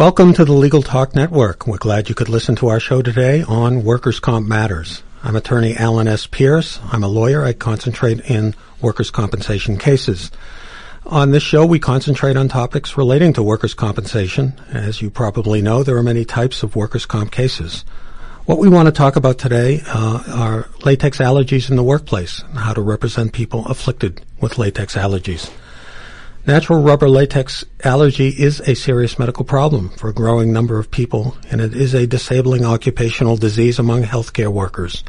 Welcome to the Legal Talk Network. We're glad you could listen to our show today on Workers' Comp Matters. I'm attorney Alan S. Pierce. I'm a lawyer. I concentrate in workers' compensation cases. On this show, we concentrate on topics relating to workers' compensation. As you probably know, there are many types of workers' comp cases. What we want to talk about today uh, are latex allergies in the workplace and how to represent people afflicted with latex allergies. Natural rubber latex allergy is a serious medical problem for a growing number of people, and it is a disabling occupational disease among healthcare workers.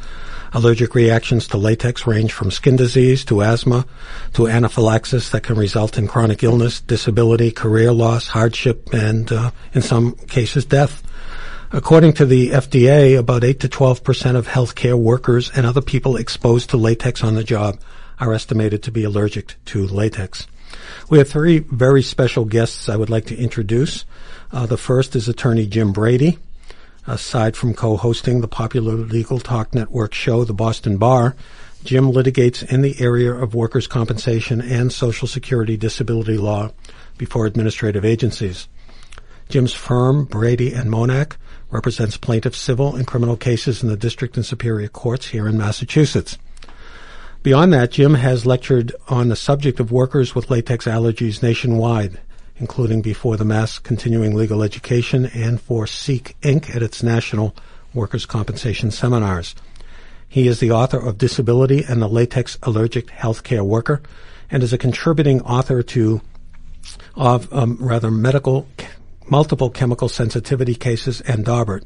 Allergic reactions to latex range from skin disease to asthma to anaphylaxis that can result in chronic illness, disability, career loss, hardship, and uh, in some cases death. According to the FDA, about 8 to 12 percent of healthcare workers and other people exposed to latex on the job are estimated to be allergic to latex. We have three very special guests I would like to introduce. Uh, the first is attorney Jim Brady. Aside from co-hosting the popular legal talk network show, The Boston Bar, Jim litigates in the area of workers' compensation and Social Security disability law before administrative agencies. Jim's firm, Brady and Monak, represents plaintiff civil and criminal cases in the district and superior courts here in Massachusetts. Beyond that, Jim has lectured on the subject of workers with latex allergies nationwide, including before the Mass Continuing Legal Education and for SEEK Inc. at its national workers' compensation seminars. He is the author of Disability and the Latex Allergic Healthcare Worker and is a contributing author to of um, rather medical multiple chemical sensitivity cases and Daubert,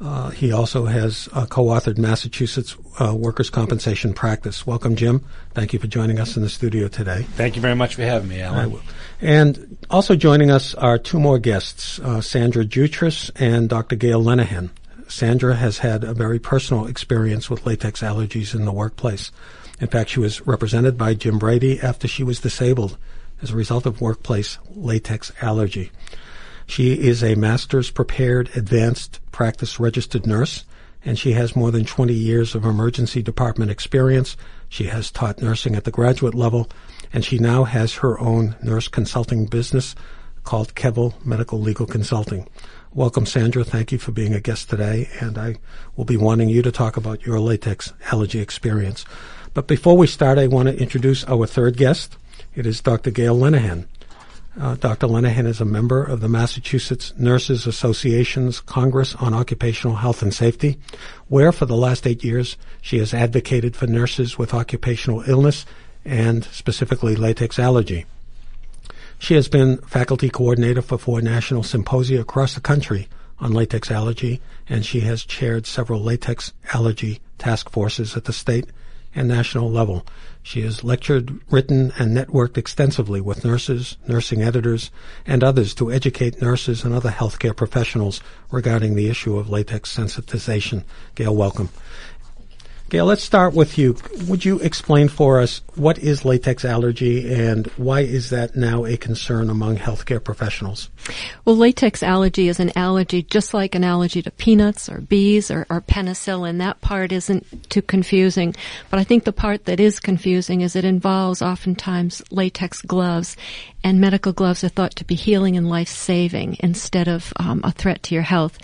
uh, he also has uh, co-authored Massachusetts uh, Workers' Compensation Practice. Welcome, Jim. Thank you for joining us in the studio today. Thank you very much for having me, Alan. And also joining us are two more guests, uh, Sandra Jutras and Dr. Gail Lenehan. Sandra has had a very personal experience with latex allergies in the workplace. In fact, she was represented by Jim Brady after she was disabled as a result of workplace latex allergy. She is a master's prepared advanced practice registered nurse, and she has more than 20 years of emergency department experience. She has taught nursing at the graduate level, and she now has her own nurse consulting business called Kevel Medical Legal Consulting. Welcome, Sandra. Thank you for being a guest today, and I will be wanting you to talk about your latex allergy experience. But before we start, I want to introduce our third guest. It is Dr. Gail Lenehan. Uh, Dr. Lenehan is a member of the Massachusetts Nurses Association's Congress on Occupational Health and Safety, where for the last eight years she has advocated for nurses with occupational illness and specifically latex allergy. She has been faculty coordinator for four national symposia across the country on latex allergy, and she has chaired several latex allergy task forces at the state and national level. She has lectured, written, and networked extensively with nurses, nursing editors, and others to educate nurses and other healthcare professionals regarding the issue of latex sensitization. Gail, welcome. Gail, let's start with you. Would you explain for us what is latex allergy and why is that now a concern among healthcare professionals? Well, latex allergy is an allergy just like an allergy to peanuts or bees or, or penicillin. That part isn't too confusing. But I think the part that is confusing is it involves oftentimes latex gloves and medical gloves are thought to be healing and life saving instead of um, a threat to your health.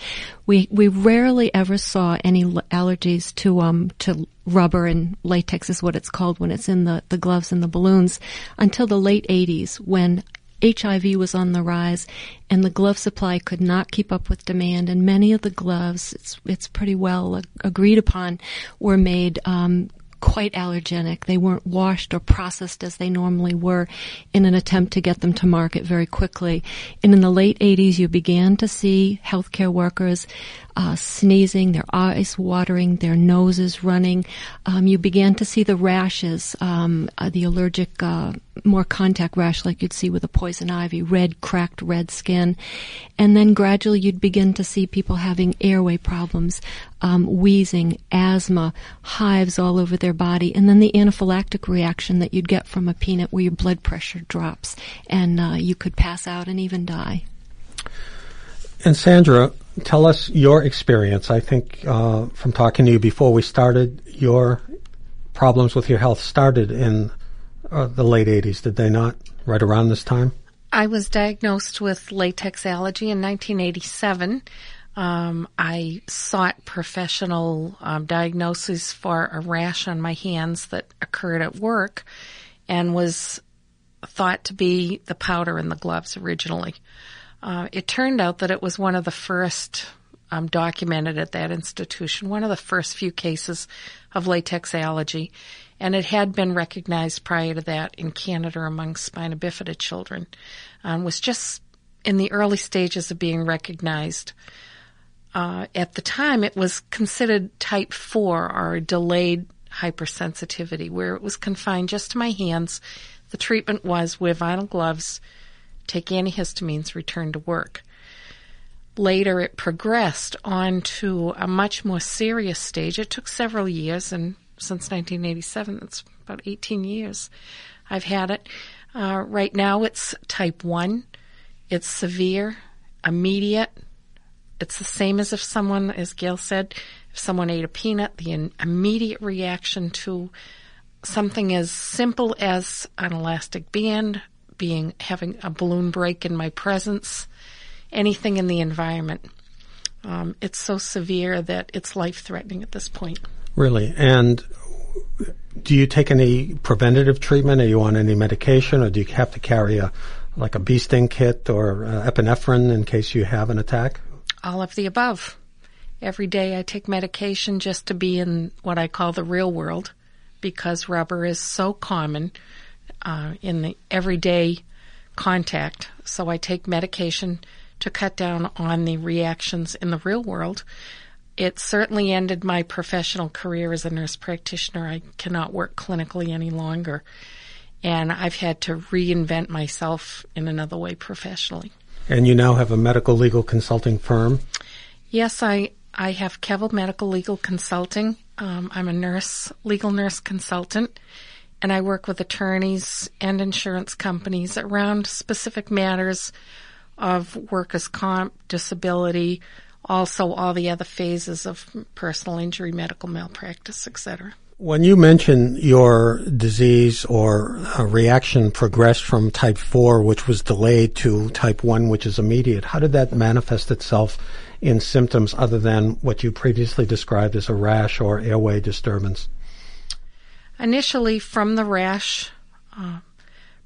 We we rarely ever saw any allergies to um to rubber and latex is what it's called when it's in the the gloves and the balloons until the late 80s when HIV was on the rise and the glove supply could not keep up with demand and many of the gloves it's it's pretty well agreed upon were made um, quite allergenic. They weren't washed or processed as they normally were in an attempt to get them to market very quickly. And in the late 80s, you began to see healthcare workers uh, sneezing, their eyes watering, their noses running. Um, you began to see the rashes, um, uh, the allergic, uh, more contact rash like you'd see with a poison ivy, red, cracked red skin. And then gradually you'd begin to see people having airway problems, um, wheezing, asthma, hives all over their body, and then the anaphylactic reaction that you'd get from a peanut where your blood pressure drops and uh, you could pass out and even die. And Sandra, tell us your experience. I think uh, from talking to you before we started, your problems with your health started in uh, the late 80s, did they not? Right around this time? I was diagnosed with latex allergy in 1987. Um, I sought professional um, diagnosis for a rash on my hands that occurred at work and was thought to be the powder in the gloves originally. Uh, it turned out that it was one of the first um, documented at that institution, one of the first few cases of latex allergy, and it had been recognized prior to that in Canada among spina bifida children. Um, was just in the early stages of being recognized. Uh, at the time, it was considered type 4 or delayed hypersensitivity, where it was confined just to my hands. The treatment was wear vinyl gloves, take antihistamines, return to work. Later, it progressed on to a much more serious stage. It took several years, and since 1987, that's about 18 years I've had it. Uh, right now, it's type 1. It's severe, immediate. It's the same as if someone, as Gail said, if someone ate a peanut, the immediate reaction to something as simple as an elastic band, being having a balloon break in my presence, anything in the environment. Um, it's so severe that it's life threatening at this point. Really? And do you take any preventative treatment? Are you on any medication or do you have to carry a, like a bee sting kit or uh, epinephrine in case you have an attack? All of the above. Every day I take medication just to be in what I call the real world because rubber is so common uh, in the everyday contact. So I take medication to cut down on the reactions in the real world. It certainly ended my professional career as a nurse practitioner. I cannot work clinically any longer. And I've had to reinvent myself in another way professionally. And you now have a medical legal consulting firm? Yes, I, I have Kevel Medical Legal Consulting. Um, I'm a nurse, legal nurse consultant and I work with attorneys and insurance companies around specific matters of workers' comp, disability, also all the other phases of personal injury, medical malpractice, etc. When you mention your disease or uh, reaction progressed from type 4, which was delayed, to type 1, which is immediate, how did that manifest itself in symptoms other than what you previously described as a rash or airway disturbance? Initially from the rash uh,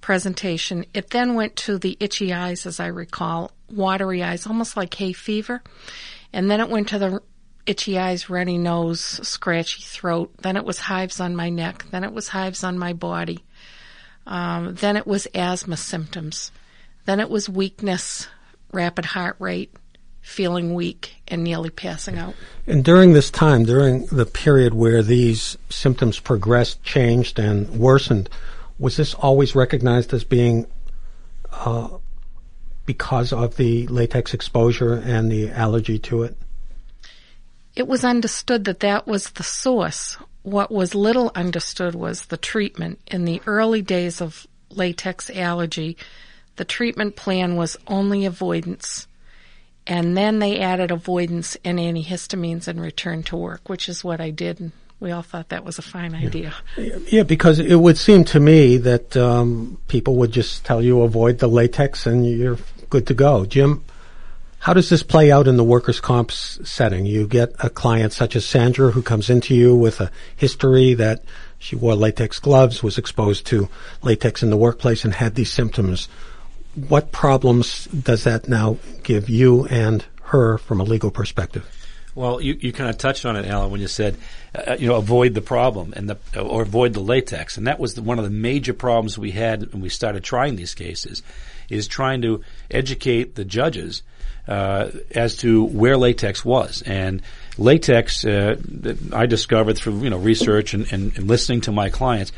presentation. It then went to the itchy eyes, as I recall, watery eyes, almost like hay fever. And then it went to the itchy eyes, runny nose, scratchy throat. Then it was hives on my neck. Then it was hives on my body. Um, then it was asthma symptoms. Then it was weakness, rapid heart rate, feeling weak and nearly passing out. And during this time, during the period where these symptoms progressed, changed, and worsened, was this always recognized as being uh, because of the latex exposure and the allergy to it? It was understood that that was the source. What was little understood was the treatment. In the early days of latex allergy, the treatment plan was only avoidance and then they added avoidance and antihistamines and return to work, which is what I did. And we all thought that was a fine idea. Yeah, because it would seem to me that um, people would just tell you avoid the latex and you're good to go. Jim, how does this play out in the workers' comp setting? You get a client such as Sandra who comes into you with a history that she wore latex gloves, was exposed to latex in the workplace, and had these symptoms what problems does that now give you and her from a legal perspective? Well, you, you kind of touched on it, Alan, when you said, uh, you know, avoid the problem and the or avoid the latex, and that was the, one of the major problems we had when we started trying these cases, is trying to educate the judges uh, as to where latex was and latex. Uh, I discovered through you know research and, and, and listening to my clients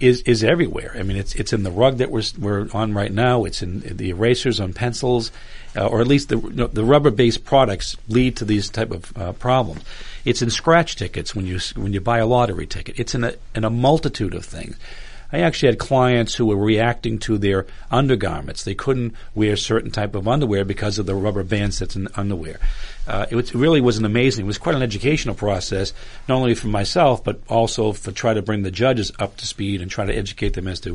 is is everywhere. I mean, it's it's in the rug that we're we're on right now. It's in the erasers on pencils, uh, or at least the the rubber based products lead to these type of uh, problems. It's in scratch tickets when you when you buy a lottery ticket. It's in a in a multitude of things. I actually had clients who were reacting to their undergarments. They couldn't wear certain type of underwear because of the rubber bands that's in underwear. Uh, it, was, it, really was an amazing. It was quite an educational process, not only for myself but also for try to bring the judges up to speed and try to educate them as to,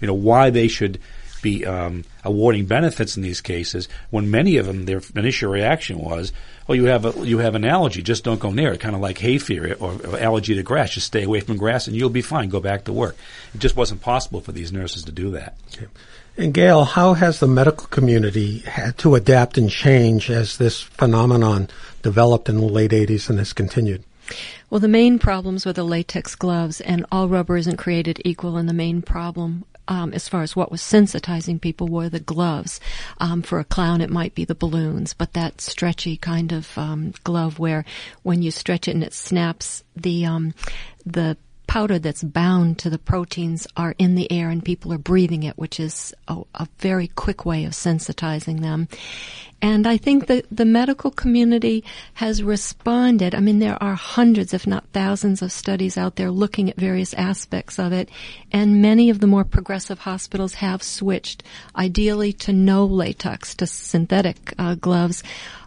you know, why they should be um, awarding benefits in these cases. When many of them, their initial reaction was, "Oh, you have a you have an allergy. Just don't go near it." Kind of like hay fever or, or allergy to grass. Just stay away from grass, and you'll be fine. Go back to work. It just wasn't possible for these nurses to do that. Okay. And Gail, how has the medical community had to adapt and change as this phenomenon developed in the late 80s and has continued? Well, the main problems were the latex gloves, and all rubber isn't created equal, and the main problem um, as far as what was sensitizing people were the gloves. Um, for a clown, it might be the balloons, but that stretchy kind of um, glove where when you stretch it and it snaps, the um, the powder that's bound to the proteins are in the air and people are breathing it, which is a, a, very quick way of sensitizing them. And I think that the medical community has responded. I mean, there are hundreds, if not thousands of studies out there looking at various aspects of it. And many of the more progressive hospitals have switched ideally to no latex, to synthetic uh, gloves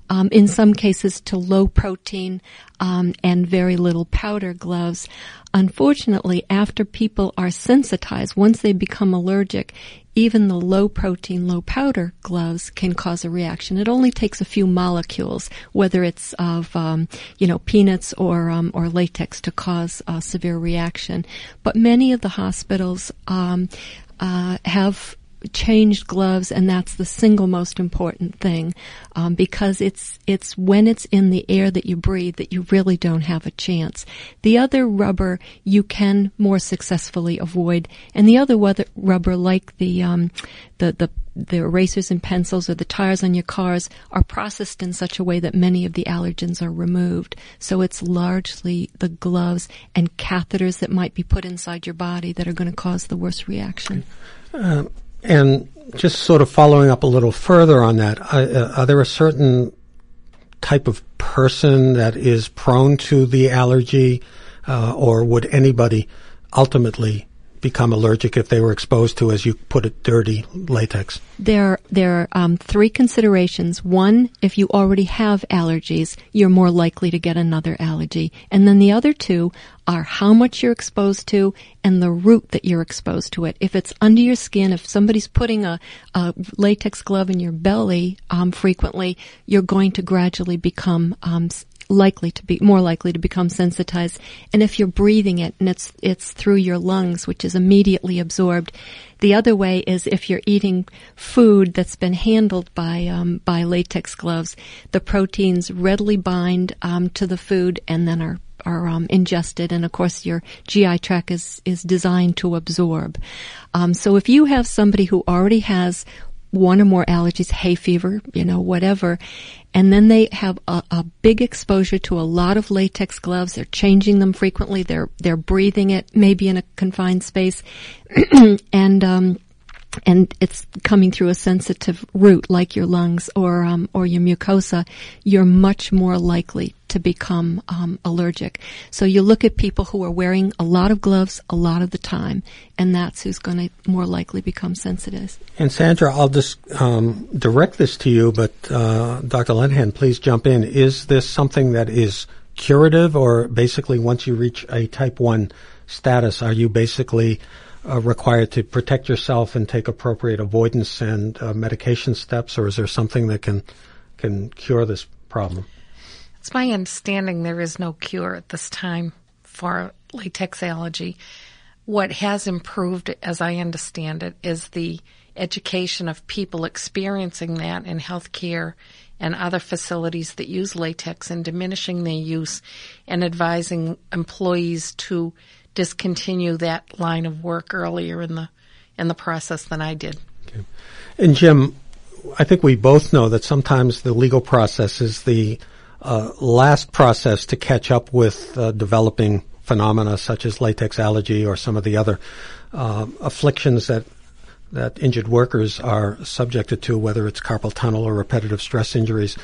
um, in some cases to low protein um, and very little powder gloves. Unfortunately, after people are sensitized, once they become allergic, even the low protein, low powder gloves can cause a reaction. It only takes a few molecules, whether it's of um, you know peanuts or um, or latex, to cause a severe reaction. But many of the hospitals um, uh, have changed gloves, and that's the single most important thing, um, because it's it's when it's in the air that you breathe that you really don't have a chance. The other rubber you can more successfully avoid, and the other rubber, like the um, the the the erasers and pencils or the tires on your cars are processed in such a way that many of the allergens are removed. So it's largely the gloves and catheters that might be put inside your body that are going to cause the worst reaction. Uh, and just sort of following up a little further on that, uh, are there a certain type of person that is prone to the allergy, uh, or would anybody ultimately become allergic if they were exposed to, as you put it, dirty latex? There, there are um, three considerations. One, if you already have allergies, you're more likely to get another allergy. And then the other two are how much you're exposed to and the route that you're exposed to it. If it's under your skin, if somebody's putting a, a latex glove in your belly um, frequently, you're going to gradually become um, likely to be more likely to become sensitized. And if you're breathing it and it's it's through your lungs, which is immediately absorbed. The other way is if you're eating food that's been handled by um, by latex gloves, the proteins readily bind um, to the food and then are are um, ingested, and of course your GI tract is is designed to absorb. Um, so if you have somebody who already has one or more allergies, hay fever, you know, whatever. And then they have a, a, big exposure to a lot of latex gloves. They're changing them frequently. They're, they're breathing it, maybe in a confined space. and, um, and it's coming through a sensitive route like your lungs or um, or your mucosa, you're much more likely to become um, allergic. So you look at people who are wearing a lot of gloves a lot of the time, and that's who's going to more likely become sensitive. And Sandra, I'll just um, direct this to you, but uh, Dr. Lenehan, please jump in. Is this something that is curative, or basically once you reach a type one status, are you basically uh, required to protect yourself and take appropriate avoidance and uh, medication steps, or is there something that can can cure this problem? It's my understanding there is no cure at this time for latex allergy. What has improved, as I understand it, is the education of people experiencing that in healthcare and other facilities that use latex and diminishing their use and advising employees to discontinue that line of work earlier in the in the process than I did. Okay. And Jim, I think we both know that sometimes the legal process is the uh, last process to catch up with uh, developing phenomena such as latex allergy or some of the other uh, afflictions that that injured workers are subjected to, whether it's carpal tunnel or repetitive stress injuries.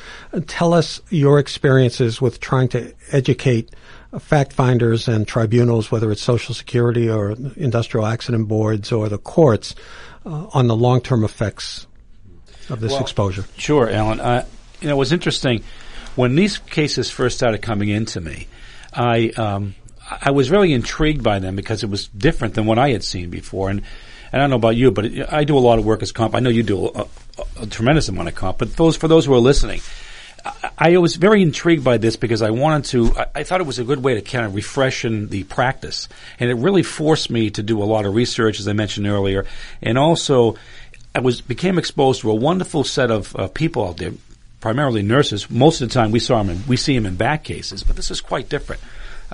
Tell us your experiences with trying to educate fact finders and tribunals, whether it's Social Security or industrial accident boards or the courts, uh, on the long term effects of this well, exposure. Sure, Alan. Uh, you know, it was interesting when these cases first started coming into me. I um, I was really intrigued by them because it was different than what I had seen before, and. And I don't know about you, but I do a lot of workers' comp. I know you do a, a, a tremendous amount of comp. But those for those who are listening, I was very intrigued by this because I wanted to. I, I, thought it was a good way to kind of refreshen the practice, and it really forced me to do a lot of research, as I mentioned earlier, and also I was became exposed to a wonderful set of uh, people out there, primarily nurses. Most of the time, we saw them, in, we see them in back cases, but this is quite different.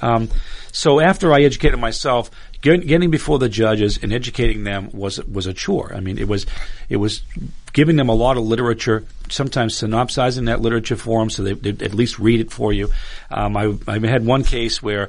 Um, so after I educated myself, getting before the judges and educating them was was a chore. I mean, it was it was giving them a lot of literature, sometimes synopsizing that literature for them so they at least read it for you. Um, I, I had one case where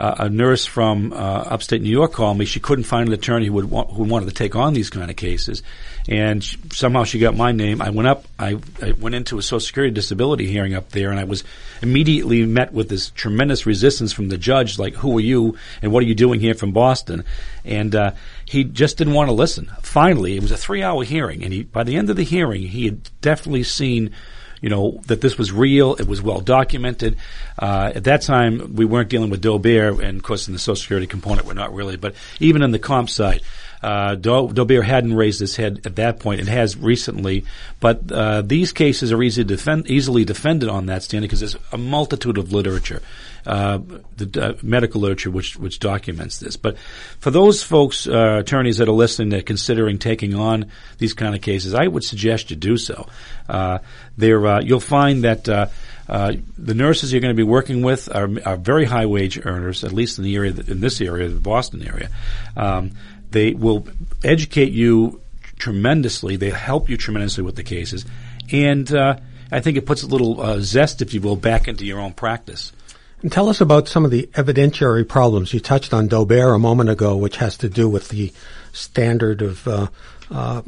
uh, a nurse from uh, upstate New York called me. She couldn't find an attorney who would who wanted to take on these kind of cases, and she, somehow she got my name. I went up. I, I, went into a Social Security disability hearing up there, and I was immediately met with this tremendous resistance from the judge. Like, who are you, and what are you doing here from Boston? And uh, he just didn't want to listen. Finally, it was a three-hour hearing, and he by the end of the hearing, he had definitely seen you know, that this was real. It was well documented. Uh, at that time, we weren't dealing with Daubert, and of course, in the Social Security component, we're not really. But even in the comp side, uh, Daubert hadn't raised his head at that point and has recently. But uh, these cases are easy defend, easily defended on that standing because there's a multitude of literature, uh, the uh, medical literature which which documents this. But for those folks, uh, attorneys that are listening, that are considering taking on these kind of cases, I would suggest you do so. Uh, there, you'll find that. Uh, the nurses you're going to be working with are, are, very high wage earners, at least in the area, in this area, the Boston area. Um, they will educate you tremendously. They help you tremendously with the cases, and uh, I think it puts a little uh, zest, if you will, back into your own practice. And tell us about some of the evidentiary problems. You touched on Daubert a moment ago, which has to do with the standard of uh, uh,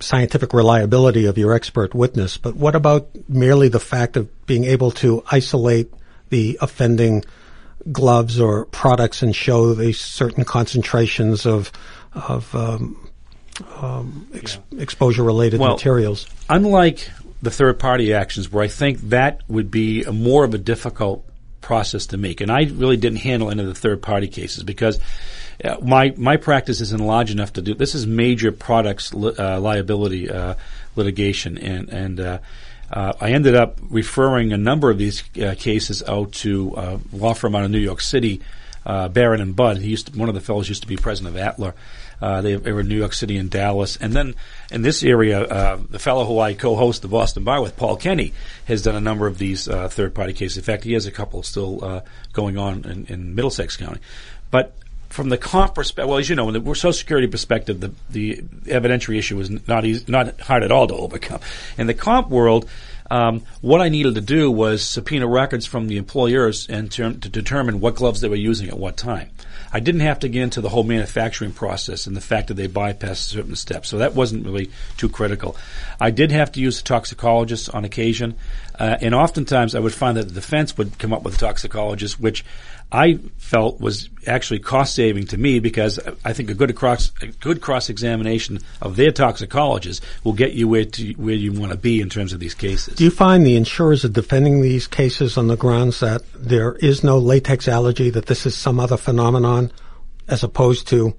scientific reliability of your expert witness. But what about merely the fact of being able to isolate the offending gloves or products and show the certain concentrations of of um, um, ex- yeah. exposure related well, materials. Unlike the third party actions, where I think that would be a more of a difficult process to make, and I really didn't handle any of the third party cases because. Uh, my my practice isn't large enough to do this. Is major products li- uh, liability uh, litigation, and and uh, uh, I ended up referring a number of these uh, cases out to a law firm out of New York City, Baron and Budd. He used to, one of the fellows used to be president of ATLA, uh, they, they, were in New York City and Dallas. And then in this area, uh, the fellow who I co-host the Boston Bar with, Paul Kenny, has done a number of these uh, third-party cases. In fact, he has a couple still uh, going on in, in, Middlesex County. But from the comp perspective, well, as you know, in the Social Security perspective, the, the evidentiary issue is not easy, not hard at all to overcome. In the comp world, um, what I needed to do was subpoena records from the employers and to, to determine what gloves they were using at what time. I didn't have to get into the whole manufacturing process and the fact that they bypassed certain steps, so that wasn't really too critical. I did have to use a toxicologist on occasion, uh, and oftentimes I would find that the defense would come up with a toxicologist, which I felt was actually cost saving to me because I think a good cross a good cross examination of their toxicologist will get you where to, where you want to be in terms of these cases. Do you find the insurers are defending these cases on the grounds that there is no latex allergy, that this is some other phenomenon, as opposed to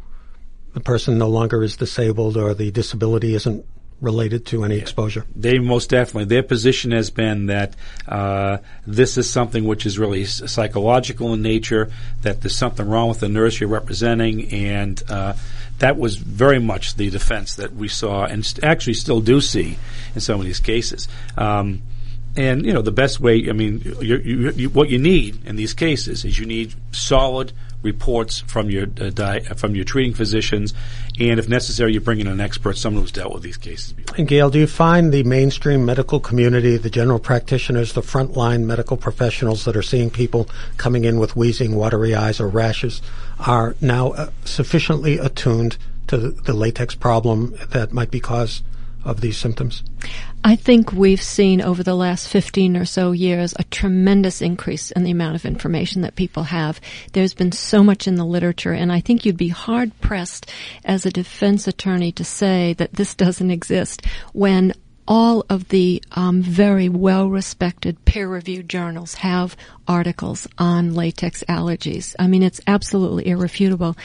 the person no longer is disabled or the disability isn't related to any exposure? They most definitely. Their position has been that uh, this is something which is really psychological in nature, that there's something wrong with the nurse you're representing, and uh, that was very much the defense that we saw and st- actually still do see in some of these cases. Um, and you know the best way. I mean, you, you, you, what you need in these cases is you need solid reports from your uh, di- from your treating physicians, and if necessary, you bring in an expert, someone who's dealt with these cases. Before. And Gail, do you find the mainstream medical community, the general practitioners, the frontline medical professionals that are seeing people coming in with wheezing, watery eyes, or rashes, are now uh, sufficiently attuned to the, the latex problem that might be caused of these symptoms? I think we've seen over the last 15 or so years a tremendous increase in the amount of information that people have. There's been so much in the literature, and I think you'd be hard pressed as a defense attorney to say that this doesn't exist when all of the um, very well respected peer reviewed journals have articles on latex allergies. I mean, it's absolutely irrefutable.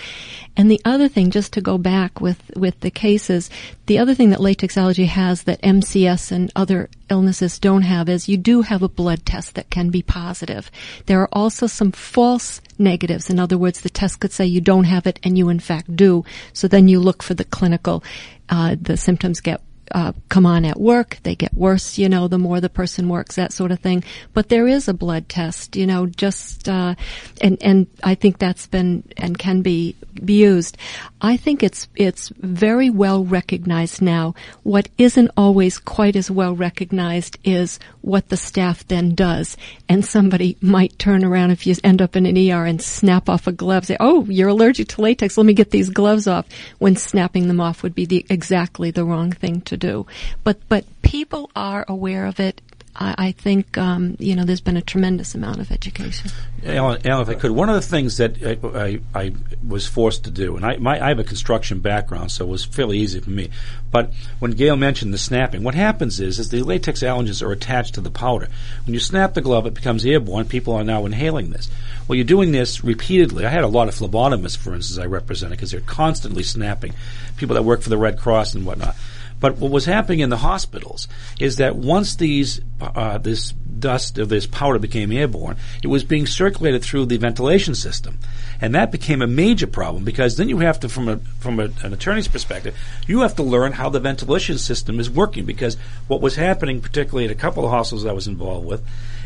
And the other thing, just to go back with, with the cases, the other thing that latex allergy has that MCS and other illnesses don't have is you do have a blood test that can be positive. There are also some false negatives. In other words, the test could say you don't have it and you in fact do. So then you look for the clinical, uh, the symptoms get uh, come on at work. They get worse, you know, the more the person works, that sort of thing. But there is a blood test, you know, just, uh, and, and I think that's been and can be, be used. I think it's, it's very well recognized now. What isn't always quite as well recognized is what the staff then does. And somebody might turn around if you end up in an ER and snap off a glove, say, oh, you're allergic to latex. Let me get these gloves off. When snapping them off would be the, exactly the wrong thing to do. But, but people are aware of it. I, I think, um, you know, there's been a tremendous amount of education. Alan, Alan, if I could, one of the things that I, I, I was forced to do, and I, my, I have a construction background, so it was fairly easy for me. But when Gail mentioned the snapping, what happens is, is the latex allergens are attached to the powder. When you snap the glove, it becomes airborne. People are now inhaling this. Well, you're doing this repeatedly. I had a lot of phlebotomists, for instance, I represented because they're constantly snapping. People that work for the Red Cross and whatnot. But what was happening in the hospitals is that once these uh, this dust of this powder became airborne, it was being circulated through the ventilation system, and that became a major problem because then you have to, from a from a, an attorney's perspective, you have to learn how the ventilation system is working because what was happening, particularly at a couple of hospitals I was involved with,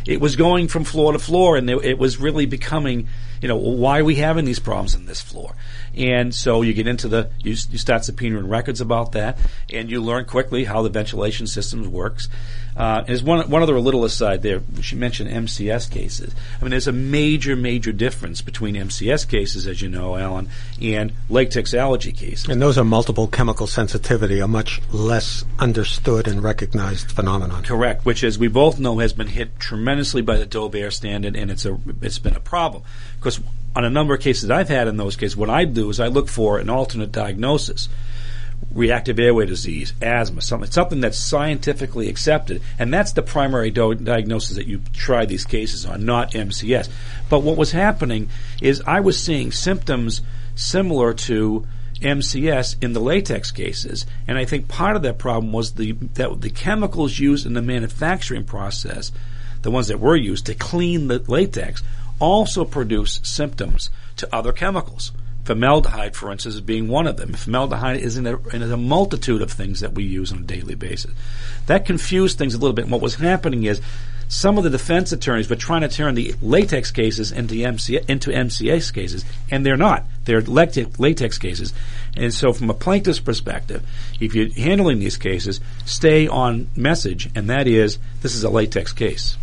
it was going from floor to floor, and it was really becoming, you know, why are we having these problems in this floor? And so you get into the, you, you start subpoenaing records about that, and you learn quickly how the ventilation system works. Uh, there's one one other little aside there. She mentioned MCS cases. I mean, there's a major, major difference between MCS cases, as you know, Alan, and latex allergy cases. And those are multiple chemical sensitivity, a much less understood and recognized phenomenon. Correct, which, as we both know, has been hit tremendously by the Daubert standard, and it's a it's been a problem because on a number of cases I've had in those cases, what I do is I look for an alternate diagnosis reactive airway disease, asthma, something, something that's scientifically accepted. And that's the primary do- diagnosis that you try these cases on, not MCS. But what was happening is I was seeing symptoms similar to MCS in the latex cases, and I think part of that problem was the that the chemicals used in the manufacturing process, the ones that were used to clean the latex, also produce symptoms to other chemicals. Formaldehyde, for instance, being one of them. Formaldehyde is in a, in a multitude of things that we use on a daily basis. That confused things a little bit. And what was happening is some of the defense attorneys were trying to turn the latex cases into, MC, into cases, and they're not. They're latex cases. And so, from a plaintiff's perspective, if you're handling these cases, stay on message, and that is this is a latex case.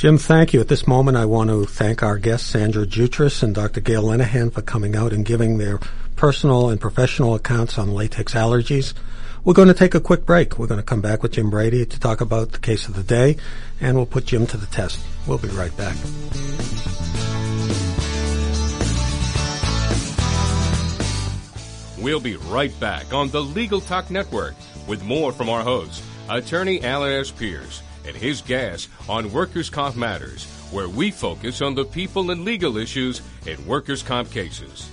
Jim, thank you. At this moment, I want to thank our guests, Sandra Jutras and Dr. Gail Lenehan, for coming out and giving their personal and professional accounts on latex allergies. We're going to take a quick break. We're going to come back with Jim Brady to talk about the case of the day, and we'll put Jim to the test. We'll be right back. We'll be right back on the Legal Talk Network with more from our host, attorney Alan S. Pierce and his guests on Workers' Comp Matters, where we focus on the people and legal issues in workers' comp cases.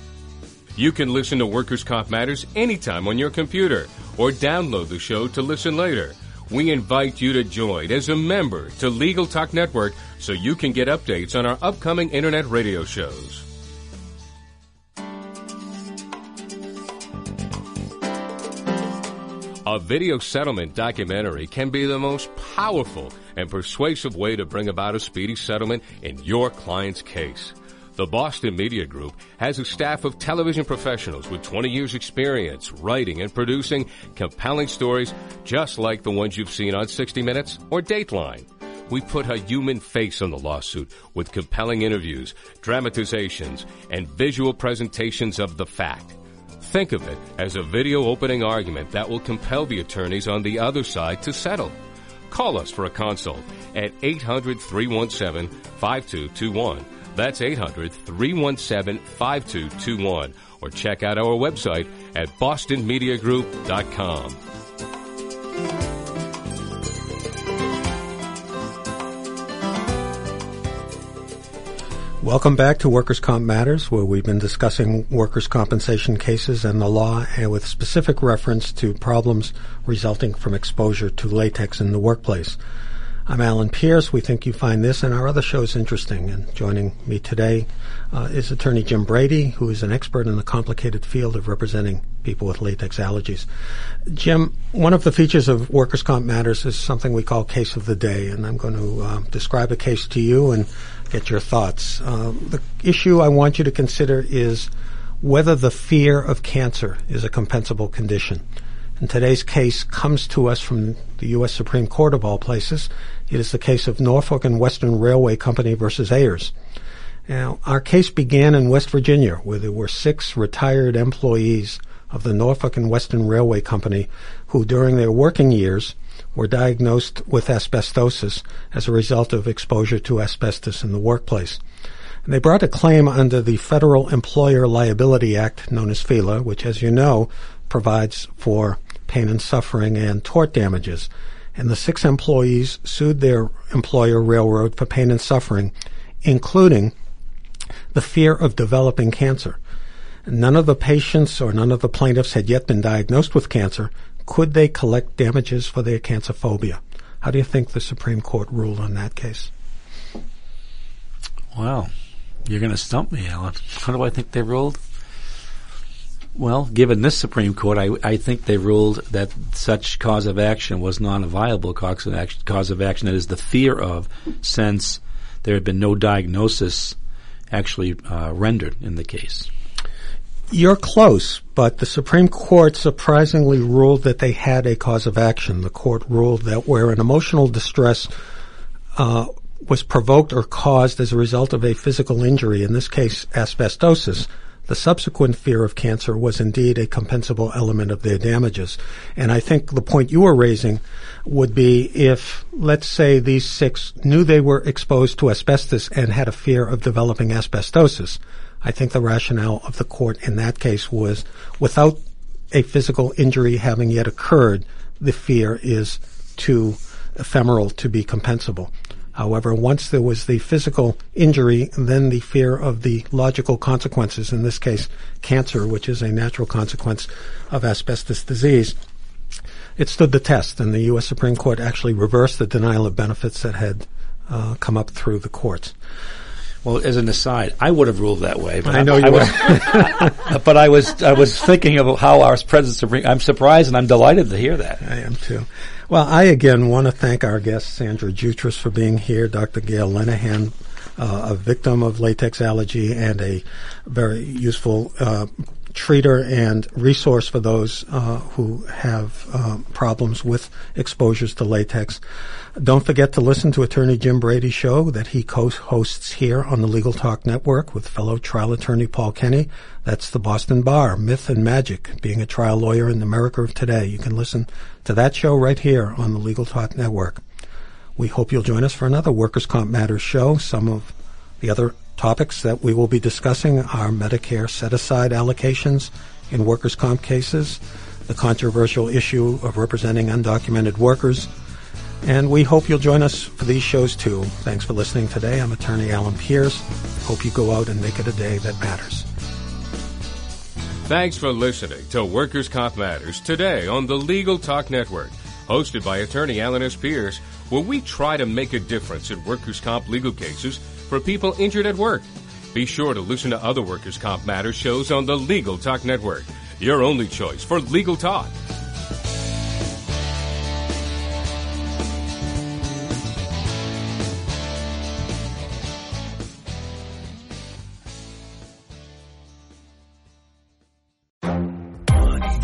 You can listen to Workers' Comp Matters anytime on your computer or download the show to listen later. We invite you to join as a member to Legal Talk Network so you can get updates on our upcoming internet radio shows. A video settlement documentary can be the most powerful and persuasive way to bring about a speedy settlement in your client's case. The Boston Media Group has a staff of television professionals with 20 years experience writing and producing compelling stories just like the ones you've seen on 60 Minutes or Dateline. We put a human face on the lawsuit with compelling interviews, dramatizations, and visual presentations of the fact. Think of it as a video opening argument that will compel the attorneys on the other side to settle. Call us for a consult at 800 317 5221. That's 800 317 5221. Or check out our website at bostonmediagroup.com. Welcome back to Workers' Comp Matters, where we've been discussing workers' compensation cases and the law, and with specific reference to problems resulting from exposure to latex in the workplace. I'm Alan Pierce. We think you find this and our other shows interesting. And joining me today uh, is attorney Jim Brady, who is an expert in the complicated field of representing people with latex allergies. Jim, one of the features of Workers' Comp Matters is something we call Case of the Day, and I'm going to uh, describe a case to you and get your thoughts. Uh, the issue I want you to consider is whether the fear of cancer is a compensable condition. And today's case comes to us from the U.S. Supreme Court of all places. It is the case of Norfolk and Western Railway Company versus Ayers. Now, our case began in West Virginia, where there were six retired employees of the Norfolk and Western Railway Company who, during their working years, were diagnosed with asbestosis as a result of exposure to asbestos in the workplace. And they brought a claim under the Federal Employer Liability Act, known as FELA, which, as you know, provides for pain and suffering and tort damages. And the six employees sued their employer, Railroad, for pain and suffering, including the fear of developing cancer. None of the patients or none of the plaintiffs had yet been diagnosed with cancer. Could they collect damages for their cancer phobia? How do you think the Supreme Court ruled on that case? Wow. You're going to stump me, Alan. How do I think they ruled? Well, given this Supreme Court, I, I think they ruled that such cause of action was not a viable cause of action, cause of action. That is the fear of, since there had been no diagnosis actually uh, rendered in the case. You're close, but the Supreme Court surprisingly ruled that they had a cause of action. The court ruled that where an emotional distress uh, was provoked or caused as a result of a physical injury, in this case asbestosis, the subsequent fear of cancer was indeed a compensable element of their damages. And I think the point you were raising would be if, let's say, these six knew they were exposed to asbestos and had a fear of developing asbestosis. I think the rationale of the court in that case was without a physical injury having yet occurred, the fear is too ephemeral to be compensable. However, once there was the physical injury, then the fear of the logical consequences, in this case, cancer, which is a natural consequence of asbestos disease, it stood the test, and the U.S. Supreme Court actually reversed the denial of benefits that had uh, come up through the courts. Well, as an aside, I would have ruled that way. But I know I, you I was, but I was I was thinking of how our Supreme. I'm surprised and I'm delighted to hear that. I am too. Well, I again want to thank our guest, Sandra Jutras, for being here, Dr. Gail Lenehan, uh, a victim of latex allergy and a very useful uh, treater and resource for those uh, who have uh, problems with exposures to latex. Don't forget to listen to Attorney Jim Brady's show that he co-hosts here on the Legal Talk Network with fellow trial attorney Paul Kenny. That's the Boston Bar, Myth and Magic, being a trial lawyer in America of today. You can listen to that show right here on the Legal Talk Network. We hope you'll join us for another Workers' Comp Matters show. Some of the other topics that we will be discussing are Medicare set-aside allocations in workers' comp cases, the controversial issue of representing undocumented workers, and we hope you'll join us for these shows too. Thanks for listening today. I'm attorney Alan Pierce. Hope you go out and make it a day that matters. Thanks for listening to Workers' Comp Matters today on the Legal Talk Network, hosted by attorney Alan S. Pierce, where we try to make a difference in workers' comp legal cases for people injured at work. Be sure to listen to other Workers' Comp Matters shows on the Legal Talk Network, your only choice for legal talk.